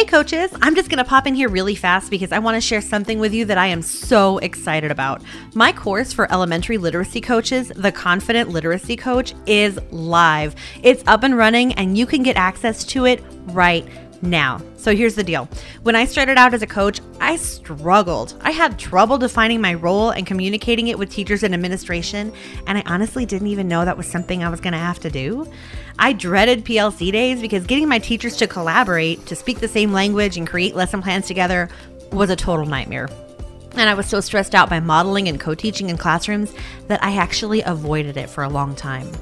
Hey, coaches, I'm just to pop in here really fast because I want to share something with you that I am so excited about. My course for elementary literacy coaches, The Confident Literacy Coach, is live. It's up and running, and you can get access to it right now. So here's the deal. When I started out as a coach, I struggled. I had trouble defining my role and communicating it with teachers and administration, and I honestly didn't even know that was something I was going to have to do. I dreaded PLC days because getting my teachers to collaborate, to speak the same language, and create lesson plans together was a total nightmare. And I was so stressed out by modeling and co teaching in classrooms that I actually avoided it for a long time.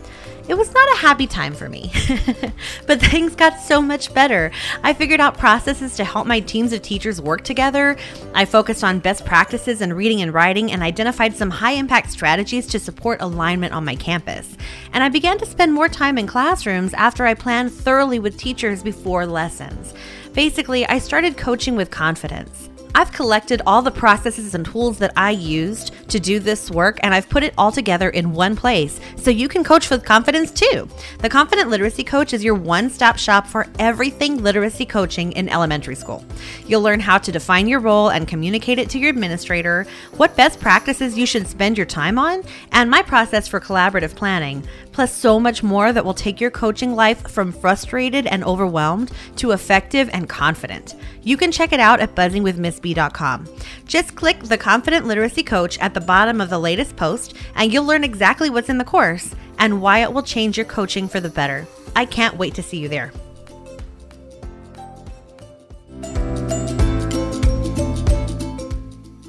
It was not a happy time for me, but things got so much better. I figured out processes to help my teams of teachers work together. I focused on best practices in reading and writing and identified some high impact strategies to support alignment on my campus. And I began to spend more time in classrooms after I planned thoroughly with teachers before lessons. Basically, I started coaching with confidence. I've collected all the processes and tools that I used to do this work and I've put it all together in one place so you can coach with confidence too. The Confident Literacy Coach is your one stop shop for everything literacy coaching in elementary school. You'll learn how to define your role and communicate it to your administrator, what best practices you should spend your time on, and my process for collaborative planning, plus so much more that will take your coaching life from frustrated and overwhelmed to effective and confident. You can check it out at buzzingwithmissb.com. Just click the Confident Literacy Coach at the bottom of the latest post, and you'll learn exactly what's in the course and why it will change your coaching for the better. I can't wait to see you there.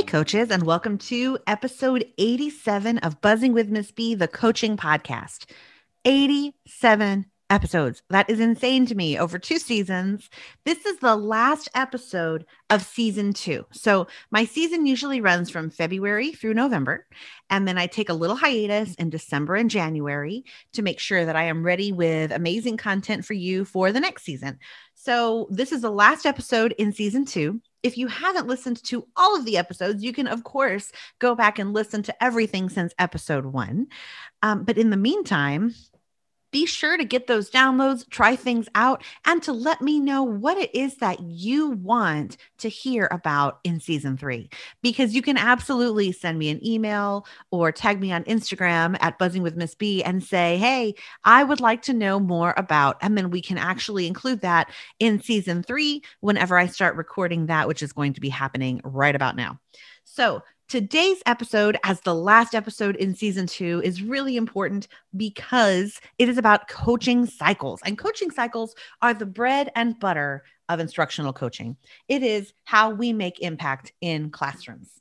Hey, coaches, and welcome to episode 87 of Buzzing with Miss B, the coaching podcast. 87 episodes. That is insane to me over two seasons. This is the last episode of season two. So, my season usually runs from February through November. And then I take a little hiatus in December and January to make sure that I am ready with amazing content for you for the next season. So, this is the last episode in season two. If you haven't listened to all of the episodes, you can, of course, go back and listen to everything since episode one. Um, but in the meantime, be sure to get those downloads, try things out, and to let me know what it is that you want to hear about in season three. Because you can absolutely send me an email or tag me on Instagram at Buzzing with Miss B and say, hey, I would like to know more about, and then we can actually include that in season three whenever I start recording that, which is going to be happening right about now. So, Today's episode, as the last episode in season two, is really important because it is about coaching cycles. And coaching cycles are the bread and butter of instructional coaching. It is how we make impact in classrooms.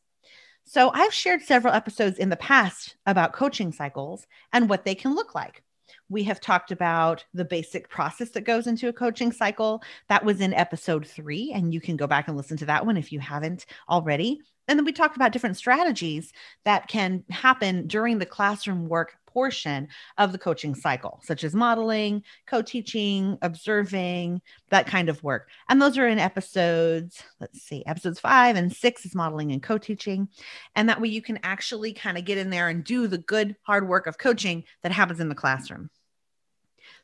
So, I've shared several episodes in the past about coaching cycles and what they can look like. We have talked about the basic process that goes into a coaching cycle. That was in episode three, and you can go back and listen to that one if you haven't already. And then we talked about different strategies that can happen during the classroom work portion of the coaching cycle, such as modeling, co teaching, observing, that kind of work. And those are in episodes, let's see, episodes five and six is modeling and co teaching. And that way you can actually kind of get in there and do the good, hard work of coaching that happens in the classroom.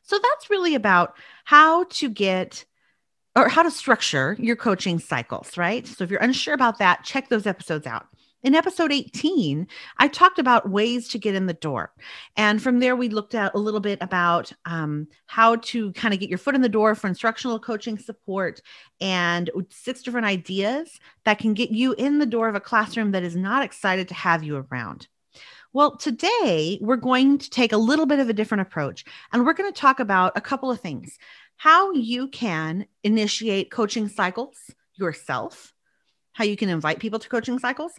So that's really about how to get or how to structure your coaching cycles, right? So if you're unsure about that, check those episodes out. In episode 18, I talked about ways to get in the door. And from there, we looked at a little bit about um, how to kind of get your foot in the door for instructional coaching support and six different ideas that can get you in the door of a classroom that is not excited to have you around. Well, today we're going to take a little bit of a different approach and we're going to talk about a couple of things how you can initiate coaching cycles yourself, how you can invite people to coaching cycles.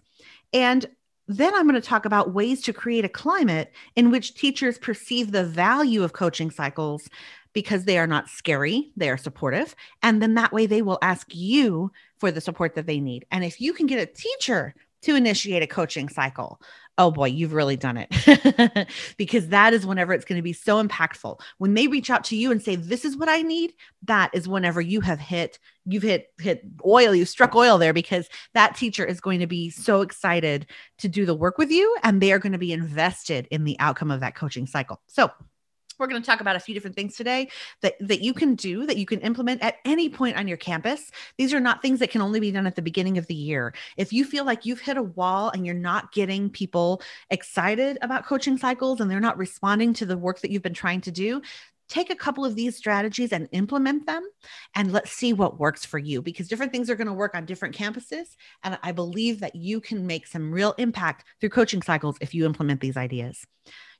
And then I'm going to talk about ways to create a climate in which teachers perceive the value of coaching cycles because they are not scary, they are supportive. And then that way they will ask you for the support that they need. And if you can get a teacher to initiate a coaching cycle oh boy, you've really done it. because that is whenever it's going to be so impactful. When they reach out to you and say, This is what I need, that is whenever you have hit, you've hit hit oil, you struck oil there because that teacher is going to be so excited to do the work with you and they are going to be invested in the outcome of that coaching cycle. So we're going to talk about a few different things today that, that you can do that you can implement at any point on your campus. These are not things that can only be done at the beginning of the year. If you feel like you've hit a wall and you're not getting people excited about coaching cycles and they're not responding to the work that you've been trying to do, take a couple of these strategies and implement them and let's see what works for you because different things are going to work on different campuses and i believe that you can make some real impact through coaching cycles if you implement these ideas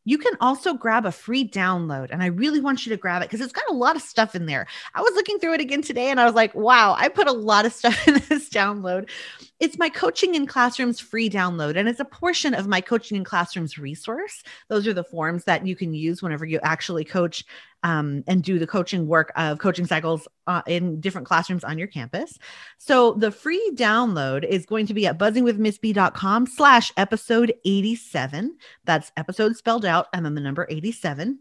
you can also grab a free download. And I really want you to grab it because it's got a lot of stuff in there. I was looking through it again today and I was like, wow, I put a lot of stuff in this download. It's my Coaching in Classrooms free download, and it's a portion of my Coaching in Classrooms resource. Those are the forms that you can use whenever you actually coach um, and do the coaching work of coaching cycles uh, in different classrooms on your campus. So the free download is going to be at buzzingwithmissb.com slash episode 87. That's episode spelled out and then the number 87.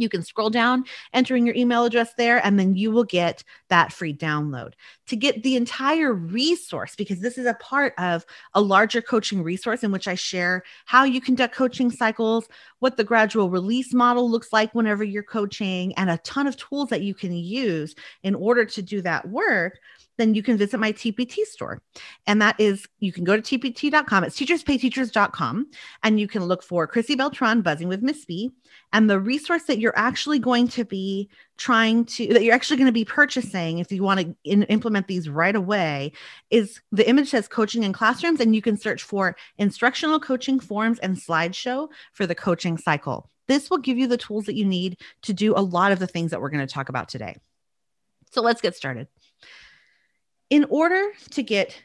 You can scroll down, entering your email address there, and then you will get that free download. To get the entire resource, because this is a part of a larger coaching resource in which I share how you conduct coaching cycles, what the gradual release model looks like whenever you're coaching, and a ton of tools that you can use in order to do that work then you can visit my TPT store. And that is, you can go to tpt.com. It's teacherspayteachers.com. And you can look for Chrissy Beltran, Buzzing with Miss B. And the resource that you're actually going to be trying to, that you're actually going to be purchasing if you want to in, implement these right away is the image says coaching in classrooms. And you can search for instructional coaching forms and slideshow for the coaching cycle. This will give you the tools that you need to do a lot of the things that we're going to talk about today. So let's get started in order to get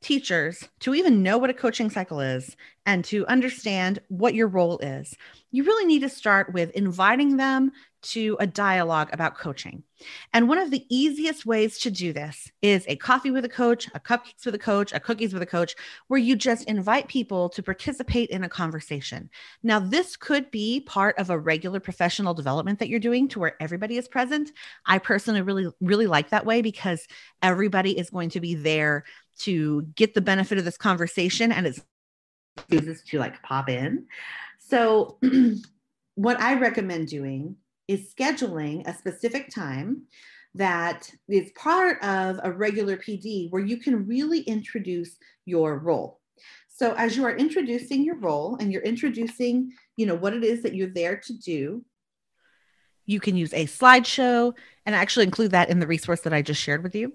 teachers to even know what a coaching cycle is and to understand what your role is, you really need to start with inviting them to a dialogue about coaching. And one of the easiest ways to do this is a coffee with a coach, a cupcakes with a coach, a cookies with a coach, where you just invite people to participate in a conversation. Now, this could be part of a regular professional development that you're doing to where everybody is present. I personally really, really like that way because everybody is going to be there to get the benefit of this conversation and it's chooses to like pop in. So, what I recommend doing is scheduling a specific time that is part of a regular PD where you can really introduce your role. So as you are introducing your role and you're introducing, you know, what it is that you're there to do, you can use a slideshow and actually include that in the resource that I just shared with you.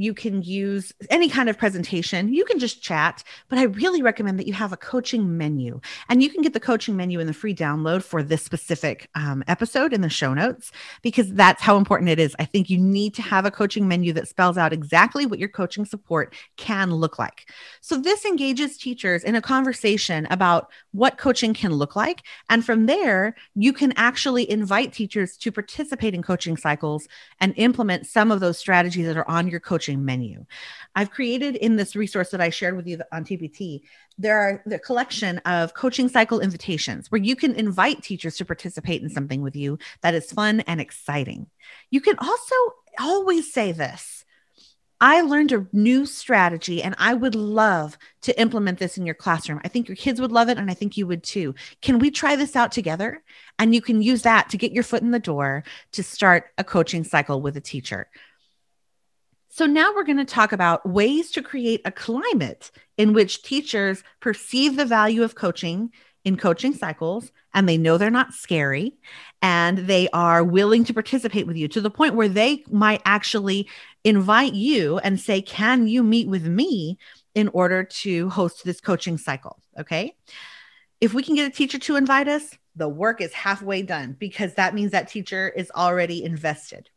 You can use any kind of presentation. You can just chat, but I really recommend that you have a coaching menu. And you can get the coaching menu in the free download for this specific um, episode in the show notes because that's how important it is. I think you need to have a coaching menu that spells out exactly what your coaching support can look like. So this engages teachers in a conversation about what coaching can look like. And from there, you can actually invite teachers to participate in coaching cycles and implement some of those strategies that are on your coaching menu. I've created in this resource that I shared with you on TPT, there are the collection of coaching cycle invitations where you can invite teachers to participate in something with you that is fun and exciting. You can also always say this. I learned a new strategy and I would love to implement this in your classroom. I think your kids would love it and I think you would too. Can we try this out together? And you can use that to get your foot in the door to start a coaching cycle with a teacher. So, now we're going to talk about ways to create a climate in which teachers perceive the value of coaching in coaching cycles and they know they're not scary and they are willing to participate with you to the point where they might actually invite you and say, Can you meet with me in order to host this coaching cycle? Okay. If we can get a teacher to invite us, the work is halfway done because that means that teacher is already invested.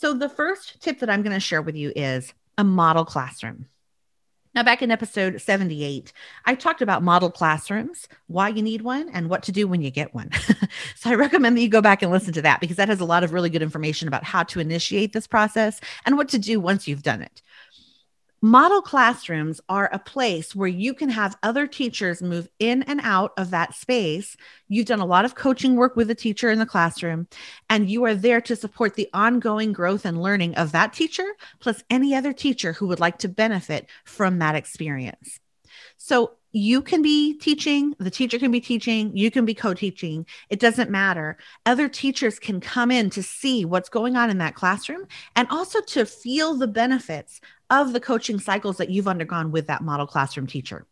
So, the first tip that I'm going to share with you is a model classroom. Now, back in episode 78, I talked about model classrooms, why you need one, and what to do when you get one. so, I recommend that you go back and listen to that because that has a lot of really good information about how to initiate this process and what to do once you've done it. Model classrooms are a place where you can have other teachers move in and out of that space. You've done a lot of coaching work with a teacher in the classroom, and you are there to support the ongoing growth and learning of that teacher, plus any other teacher who would like to benefit from that experience. So you can be teaching, the teacher can be teaching, you can be co teaching. It doesn't matter. Other teachers can come in to see what's going on in that classroom and also to feel the benefits of the coaching cycles that you've undergone with that model classroom teacher.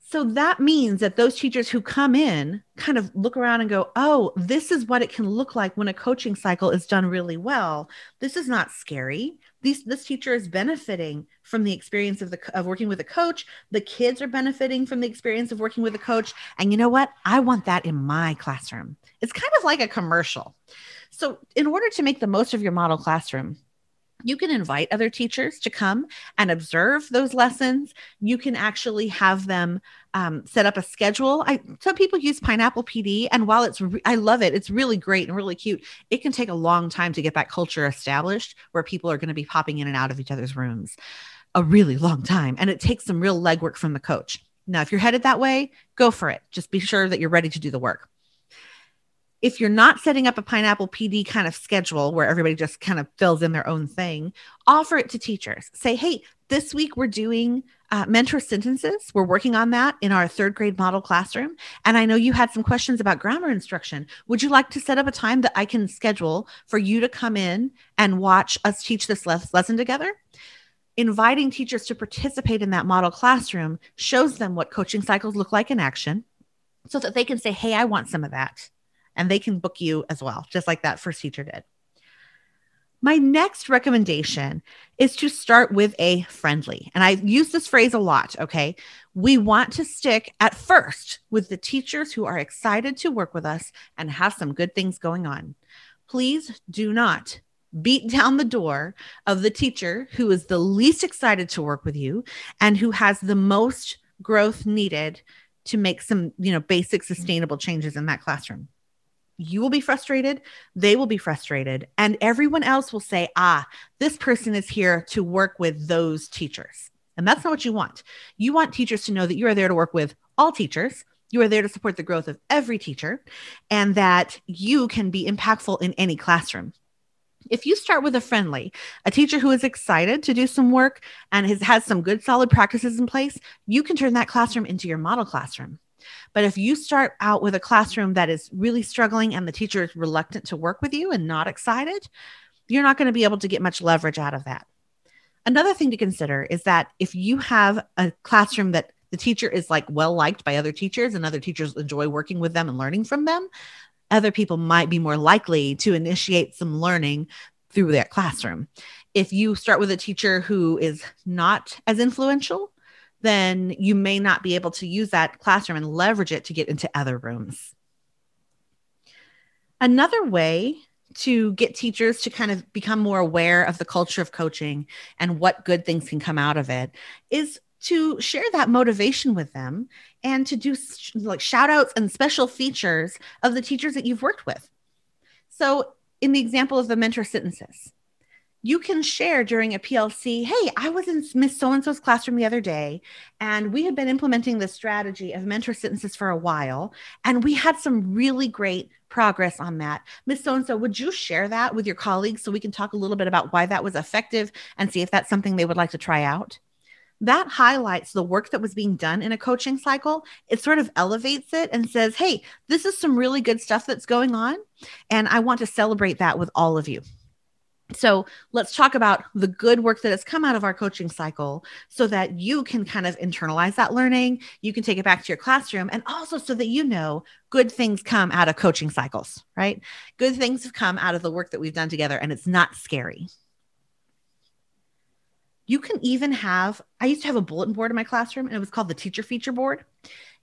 So that means that those teachers who come in kind of look around and go, oh, this is what it can look like when a coaching cycle is done really well. This is not scary. These, this teacher is benefiting from the experience of the of working with a coach. The kids are benefiting from the experience of working with a coach. And you know what? I want that in my classroom. It's kind of like a commercial. So, in order to make the most of your model classroom, you can invite other teachers to come and observe those lessons. You can actually have them um, set up a schedule. I some people use Pineapple PD, and while it's re- I love it, it's really great and really cute. It can take a long time to get that culture established where people are going to be popping in and out of each other's rooms, a really long time, and it takes some real legwork from the coach. Now, if you're headed that way, go for it. Just be sure that you're ready to do the work if you're not setting up a pineapple PD kind of schedule where everybody just kind of fills in their own thing, offer it to teachers. Say, hey, this week we're doing uh, mentor sentences. We're working on that in our third grade model classroom. And I know you had some questions about grammar instruction. Would you like to set up a time that I can schedule for you to come in and watch us teach this le- lesson together? Inviting teachers to participate in that model classroom shows them what coaching cycles look like in action so that they can say, hey, I want some of that and they can book you as well, just like that first teacher did. My next recommendation is to start with a friendly. And I use this phrase a lot. Okay. We want to stick at first with the teachers who are excited to work with us and have some good things going on. Please do not beat down the door of the teacher who is the least excited to work with you and who has the most growth needed to make some, you know, basic sustainable changes in that classroom you will be frustrated, they will be frustrated, and everyone else will say, ah, this person is here to work with those teachers. And that's not what you want. You want teachers to know that you are there to work with all teachers. You are there to support the growth of every teacher and that you can be impactful in any classroom. If you start with a friendly, a teacher who is excited to do some work and has, has some good solid practices in place, you can turn that classroom into your model classroom. But if you start out with a classroom that is really struggling and the teacher is reluctant to work with you and not excited, you're not going to be able to get much leverage out of that. Another thing to consider is that if you have a classroom that the teacher is like well liked by other teachers and other teachers enjoy working with them and learning from them, other people might be more likely to initiate some learning through that classroom. If you start with a teacher who is not as influential, then you may not be able to use that classroom and leverage it to get into other rooms. Another way to get teachers to kind of become more aware of the culture of coaching and what good things can come out of it is to share that motivation with them and to do sh- like shout outs and special features of the teachers that you've worked with. So, in the example of the mentor sentences, you can share during a PLC, hey, I was in Miss So and so's classroom the other day, and we had been implementing this strategy of mentor sentences for a while, and we had some really great progress on that. Miss So and so, would you share that with your colleagues so we can talk a little bit about why that was effective and see if that's something they would like to try out? That highlights the work that was being done in a coaching cycle. It sort of elevates it and says, hey, this is some really good stuff that's going on, and I want to celebrate that with all of you. So let's talk about the good work that has come out of our coaching cycle so that you can kind of internalize that learning. You can take it back to your classroom and also so that you know good things come out of coaching cycles, right? Good things have come out of the work that we've done together and it's not scary. You can even have, I used to have a bulletin board in my classroom and it was called the teacher feature board.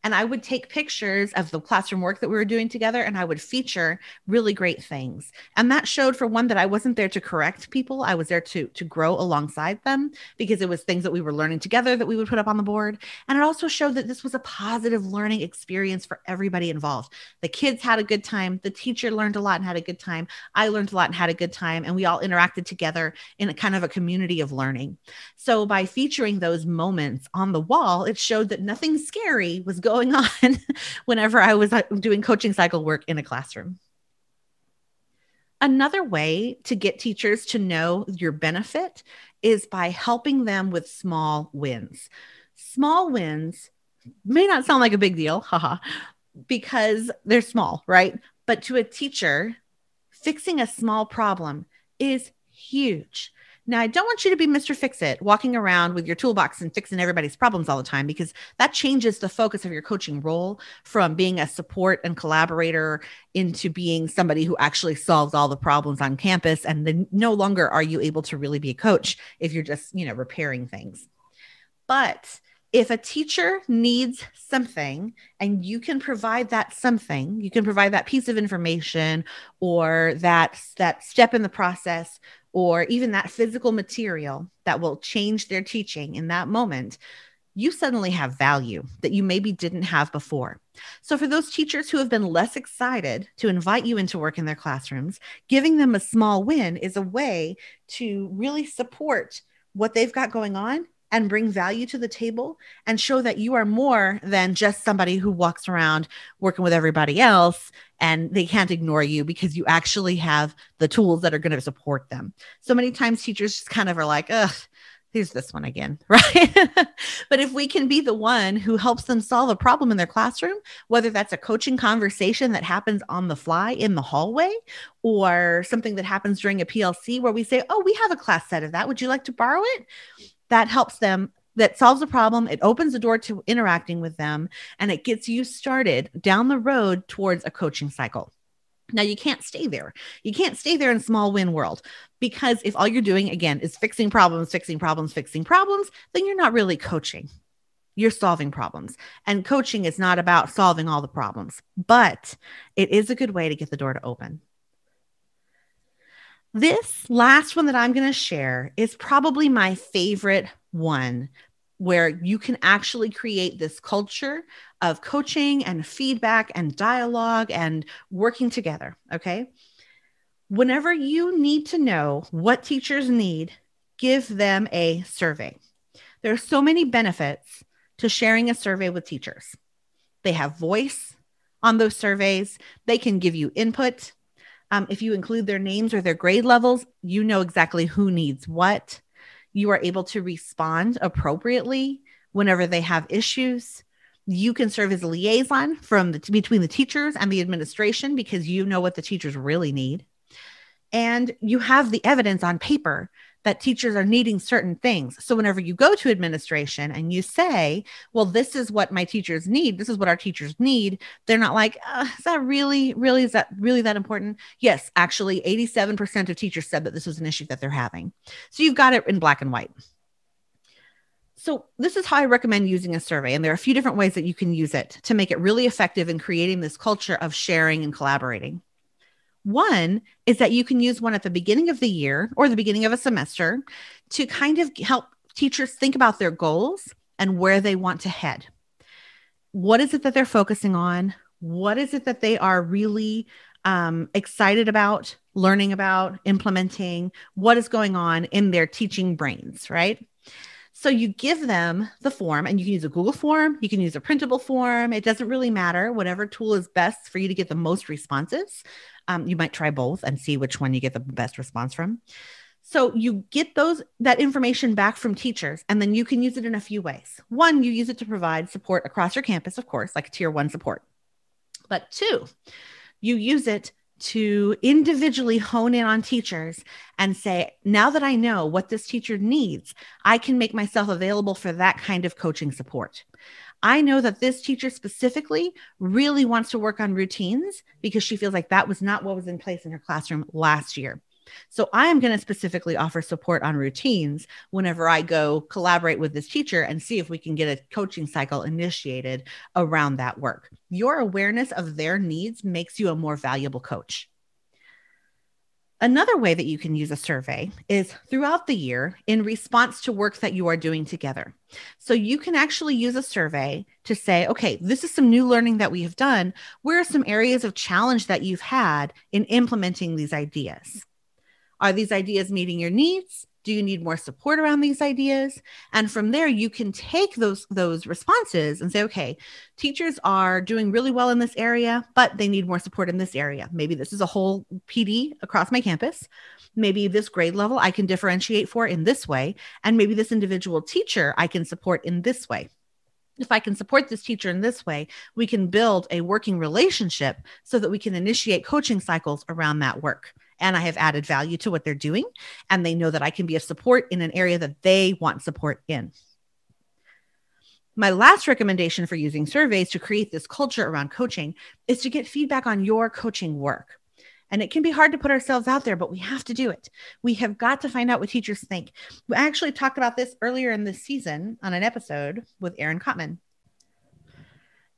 And I would take pictures of the classroom work that we were doing together and I would feature really great things. And that showed for one that I wasn't there to correct people. I was there to to grow alongside them because it was things that we were learning together that we would put up on the board. And it also showed that this was a positive learning experience for everybody involved. The kids had a good time, the teacher learned a lot and had a good time. I learned a lot and had a good time and we all interacted together in a kind of a community of learning. So by featuring those moments on the wall, it showed that nothing scary was going on whenever I was uh, doing coaching cycle work in a classroom. Another way to get teachers to know your benefit is by helping them with small wins. Small wins may not sound like a big deal, haha, because they're small, right? But to a teacher, fixing a small problem is huge. Now, I don't want you to be Mr. Fix It, walking around with your toolbox and fixing everybody's problems all the time, because that changes the focus of your coaching role from being a support and collaborator into being somebody who actually solves all the problems on campus. And then no longer are you able to really be a coach if you're just, you know, repairing things. But if a teacher needs something and you can provide that something you can provide that piece of information or that that step in the process or even that physical material that will change their teaching in that moment, you suddenly have value that you maybe didn't have before. So, for those teachers who have been less excited to invite you into work in their classrooms, giving them a small win is a way to really support what they've got going on and bring value to the table and show that you are more than just somebody who walks around working with everybody else and they can't ignore you because you actually have the tools that are going to support them. So many times teachers just kind of are like, ugh, here's this one again, right? but if we can be the one who helps them solve a problem in their classroom, whether that's a coaching conversation that happens on the fly in the hallway or something that happens during a PLC where we say, oh, we have a class set of that. Would you like to borrow it? That helps them that solves a problem it opens the door to interacting with them and it gets you started down the road towards a coaching cycle. Now you can't stay there. You can't stay there in small win world because if all you're doing again is fixing problems fixing problems fixing problems then you're not really coaching. You're solving problems. And coaching is not about solving all the problems but it is a good way to get the door to open this last one that I'm going to share is probably my favorite one where you can actually create this culture of coaching and feedback and dialogue and working together. Okay. Whenever you need to know what teachers need, give them a survey. There are so many benefits to sharing a survey with teachers. They have voice on those surveys, they can give you input, um, if you include their names or their grade levels, you know exactly who needs what. You are able to respond appropriately whenever they have issues. You can serve as a liaison from the, between the teachers and the administration because you know what the teachers really need. And you have the evidence on paper that teachers are needing certain things. So whenever you go to administration and you say, well, this is what my teachers need, this is what our teachers need, they're not like, uh, is that really, really, is that really that important? Yes, actually, 87% of teachers said that this was an issue that they're having. So you've got it in black and white. So, this is how I recommend using a survey. And there are a few different ways that you can use it to make it really effective in creating this culture of sharing and collaborating. One is that you can use one at the beginning of the year or the beginning of a semester to kind of help teachers think about their goals and where they want to head. What is it that they're focusing on? What is it that they are really um, excited about, learning about, implementing? What is going on in their teaching brains, right? So you give them the form, and you can use a Google form, you can use a printable form. It doesn't really matter, whatever tool is best for you to get the most responses. Um, you might try both and see which one you get the best response from. So you get those that information back from teachers, and then you can use it in a few ways. One, you use it to provide support across your campus, of course, like tier one support. But two, you use it to individually hone in on teachers and say, now that I know what this teacher needs, I can make myself available for that kind of coaching support. I know that this teacher specifically really wants to work on routines because she feels like that was not what was in place in her classroom last year. So I am going to specifically offer support on routines whenever I go collaborate with this teacher and see if we can get a coaching cycle initiated around that work. Your awareness of their needs makes you a more valuable coach. Another way that you can use a survey is throughout the year in response to work that you are doing together. So you can actually use a survey to say, okay, this is some new learning that we have done. Where are some areas of challenge that you've had in implementing these ideas? Are these ideas meeting your needs? Do you need more support around these ideas? And from there, you can take those, those responses and say, okay, teachers are doing really well in this area, but they need more support in this area. Maybe this is a whole PD across my campus. Maybe this grade level I can differentiate for in this way. And maybe this individual teacher I can support in this way if I can support this teacher in this way, we can build a working relationship so that we can initiate coaching cycles around that work and I have added value to what they're doing. And they know that I can be a support in an area that they want support in. My last recommendation for using surveys to create this culture around coaching is to get feedback on your coaching work. And it can be hard to put ourselves out there, but we have to do it. We have got to find out what teachers think. We actually talked about this earlier in this season on an episode with Aaron Kottman.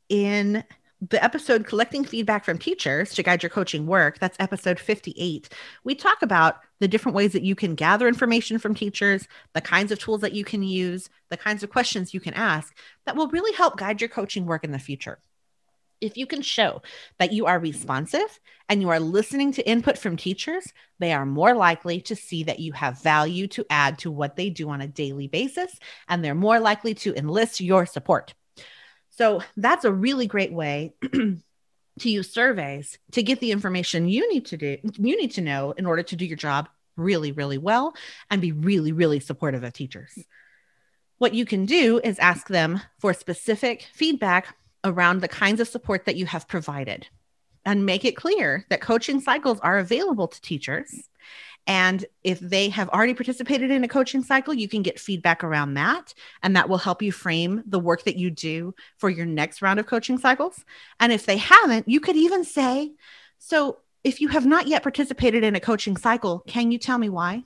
In the episode collecting feedback from teachers to guide your coaching work that's episode 58 we talk about the different ways that you can gather information from teachers the kinds of tools that you can use the kinds of questions you can ask that will really help guide your coaching work in the future if you can show that you are responsive and you are listening to input from teachers, they are more likely to see that you have value to add to what they do on a daily basis, and they're more likely to enlist your support. So that's a really great way to use surveys to get the information you need to do you need to know in order to do your job really really well and be really really supportive of teachers. What you can do is ask them for specific feedback around the kinds of support that you have provided and make it clear that coaching cycles are available to teachers and if they have already participated in a coaching cycle, you can get feedback around that. And that will help you frame the work that you do for your next round of coaching cycles. And if they haven't, you could even say, So if you have not yet participated in a coaching cycle, can you tell me why?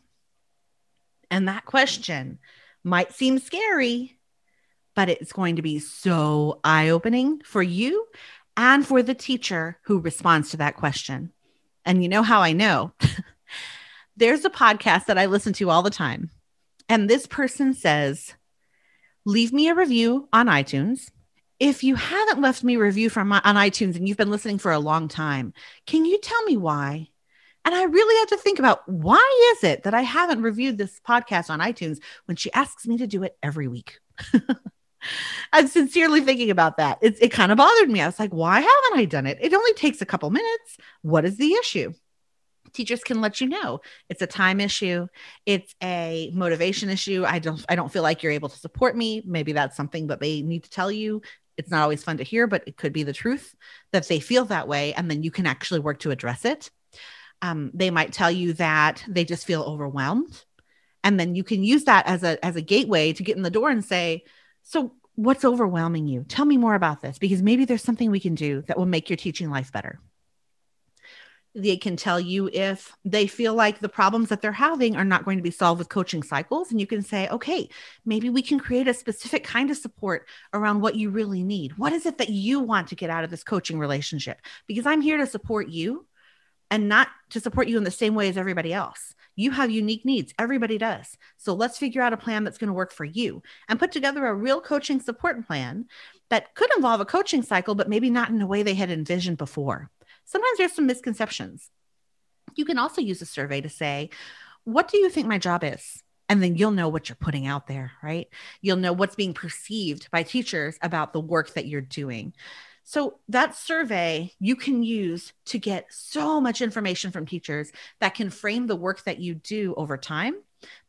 And that question might seem scary, but it's going to be so eye opening for you and for the teacher who responds to that question. And you know how I know? there's a podcast that I listen to all the time. And this person says, leave me a review on iTunes. If you haven't left me a review from uh, on iTunes and you've been listening for a long time, can you tell me why? And I really have to think about why is it that I haven't reviewed this podcast on iTunes when she asks me to do it every week? I'm sincerely thinking about that. It, it kind of bothered me. I was like, why haven't I done it? It only takes a couple minutes. What is the issue? Teachers can let you know. It's a time issue. It's a motivation issue. I don't i don't feel like you're able to support me. Maybe that's something that they need to tell you. It's not always fun to hear but it could be the truth that they feel that way and then you can actually work to address it. Um, they might tell you that they just feel overwhelmed and then you can use that as a as a gateway to get in the door and say so what's overwhelming you? Tell me more about this because maybe there's something we can do that will make your teaching life better they can tell you if they feel like the problems that they're having are not going to be solved with coaching cycles. And you can say, okay, maybe we can create a specific kind of support around what you really need. What is it that you want to get out of this coaching relationship? Because I'm here to support you and not to support you in the same way as everybody else. You have unique needs. Everybody does. So let's figure out a plan that's going to work for you and put together a real coaching support plan that could involve a coaching cycle, but maybe not in a way they had envisioned before sometimes there's some misconceptions. You can also use a survey to say, What do you think my job is? And then you'll know what you're putting out there, right? You'll know what's being perceived by teachers about the work that you're doing. So, that survey you can use to get so much information from teachers that can frame the work that you do over time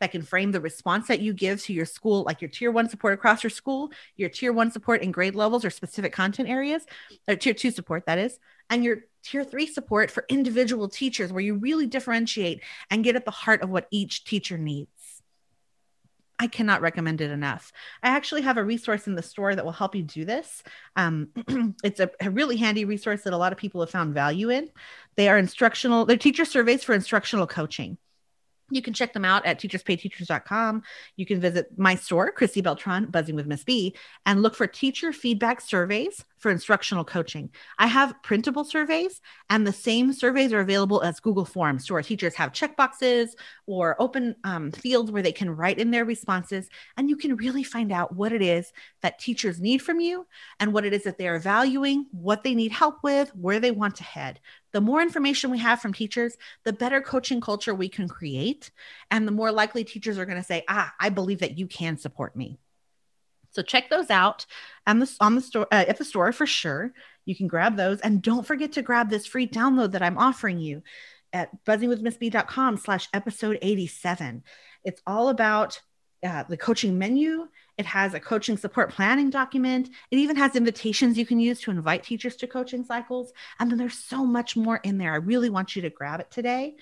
that can frame the response that you give to your school, like your tier one support across your school, your tier one support in grade levels or specific content areas, or tier two support, that is, and your tier three support for individual teachers where you really differentiate and get at the heart of what each teacher needs. I cannot recommend it enough. I actually have a resource in the store that will help you do this. Um, it's a, a, really handy resource that a lot of people have found value in. They are instructional, they're teacher surveys for instructional coaching. You can check them out at teacherspayteachers.com. You can visit my store, Chrissy Beltran, Buzzing with Miss B, and look for teacher feedback surveys for instructional coaching. I have printable surveys, and the same surveys are available as Google Forms. So our teachers have checkboxes or open um, fields where they can write in their responses, and you can really find out what it is that teachers need from you and what it is that they're valuing, what they need help with, where they want to head. The more information we have from teachers, the better coaching culture we can create, and the more likely teachers are going to say, "Ah, I believe that you can support me." So check those out on the on the store uh, at the store for sure. You can grab those, and don't forget to grab this free download that I'm offering you at buzzingwithmissb.com slash episode 87. It's all about uh, the coaching menu. It has a coaching support planning document. It even has invitations you can use to invite teachers to coaching cycles. And then there's so much more in there. I really want you to grab it today.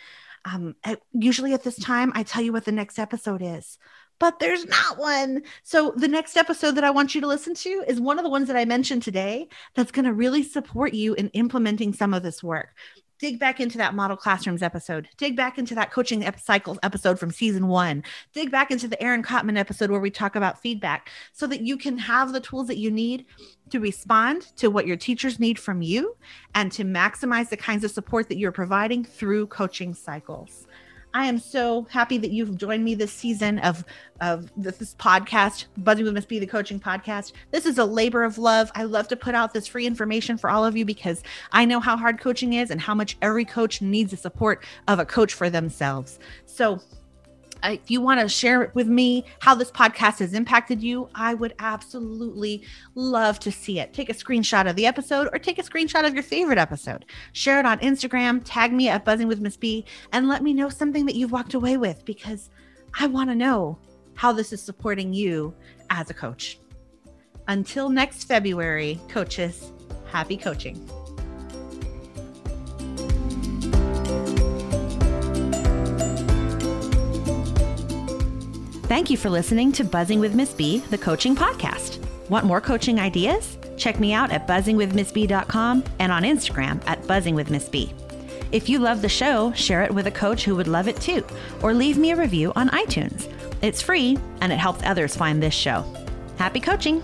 Um, usually at this time, I tell you what the next episode is but there's not one. So the next episode that I want you to listen to is one of the ones that I mentioned today that's going to really support you in implementing some of this work. Dig back into that model classrooms episode. Dig back into that coaching ep- cycles episode from season one. Dig back into the Aaron Cotman episode where we talk about feedback so that you can have the tools that you need to respond to what your teachers need from you and to maximize the kinds of support that you're providing through coaching cycles. I am so happy that you've joined me this season of of this podcast, Buzzing with Miss B, the coaching podcast. This is a labor of love. I love to put out this free information for all of you because I know how hard coaching is and how much every coach needs the support of a coach for themselves. So Uh, if you want to share with me how this podcast has impacted you, I would absolutely love to see it. Take a screenshot of the episode or take a screenshot of your favorite episode. Share it on Instagram, tag me at Buzzing with Miss B, and let me know something that you've walked away with because I want to know how this is supporting you as a coach. Until next February, coaches, happy coaching. Thank you for listening to Buzzing with Miss B, the coaching podcast. Want more coaching ideas? Check me out at buzzingwithmissb.com and on Instagram at buzzingwithmissb. If you love the show, share it with a coach who would love it too, or leave me a review on iTunes. It's free and it helps others find this show. Happy coaching!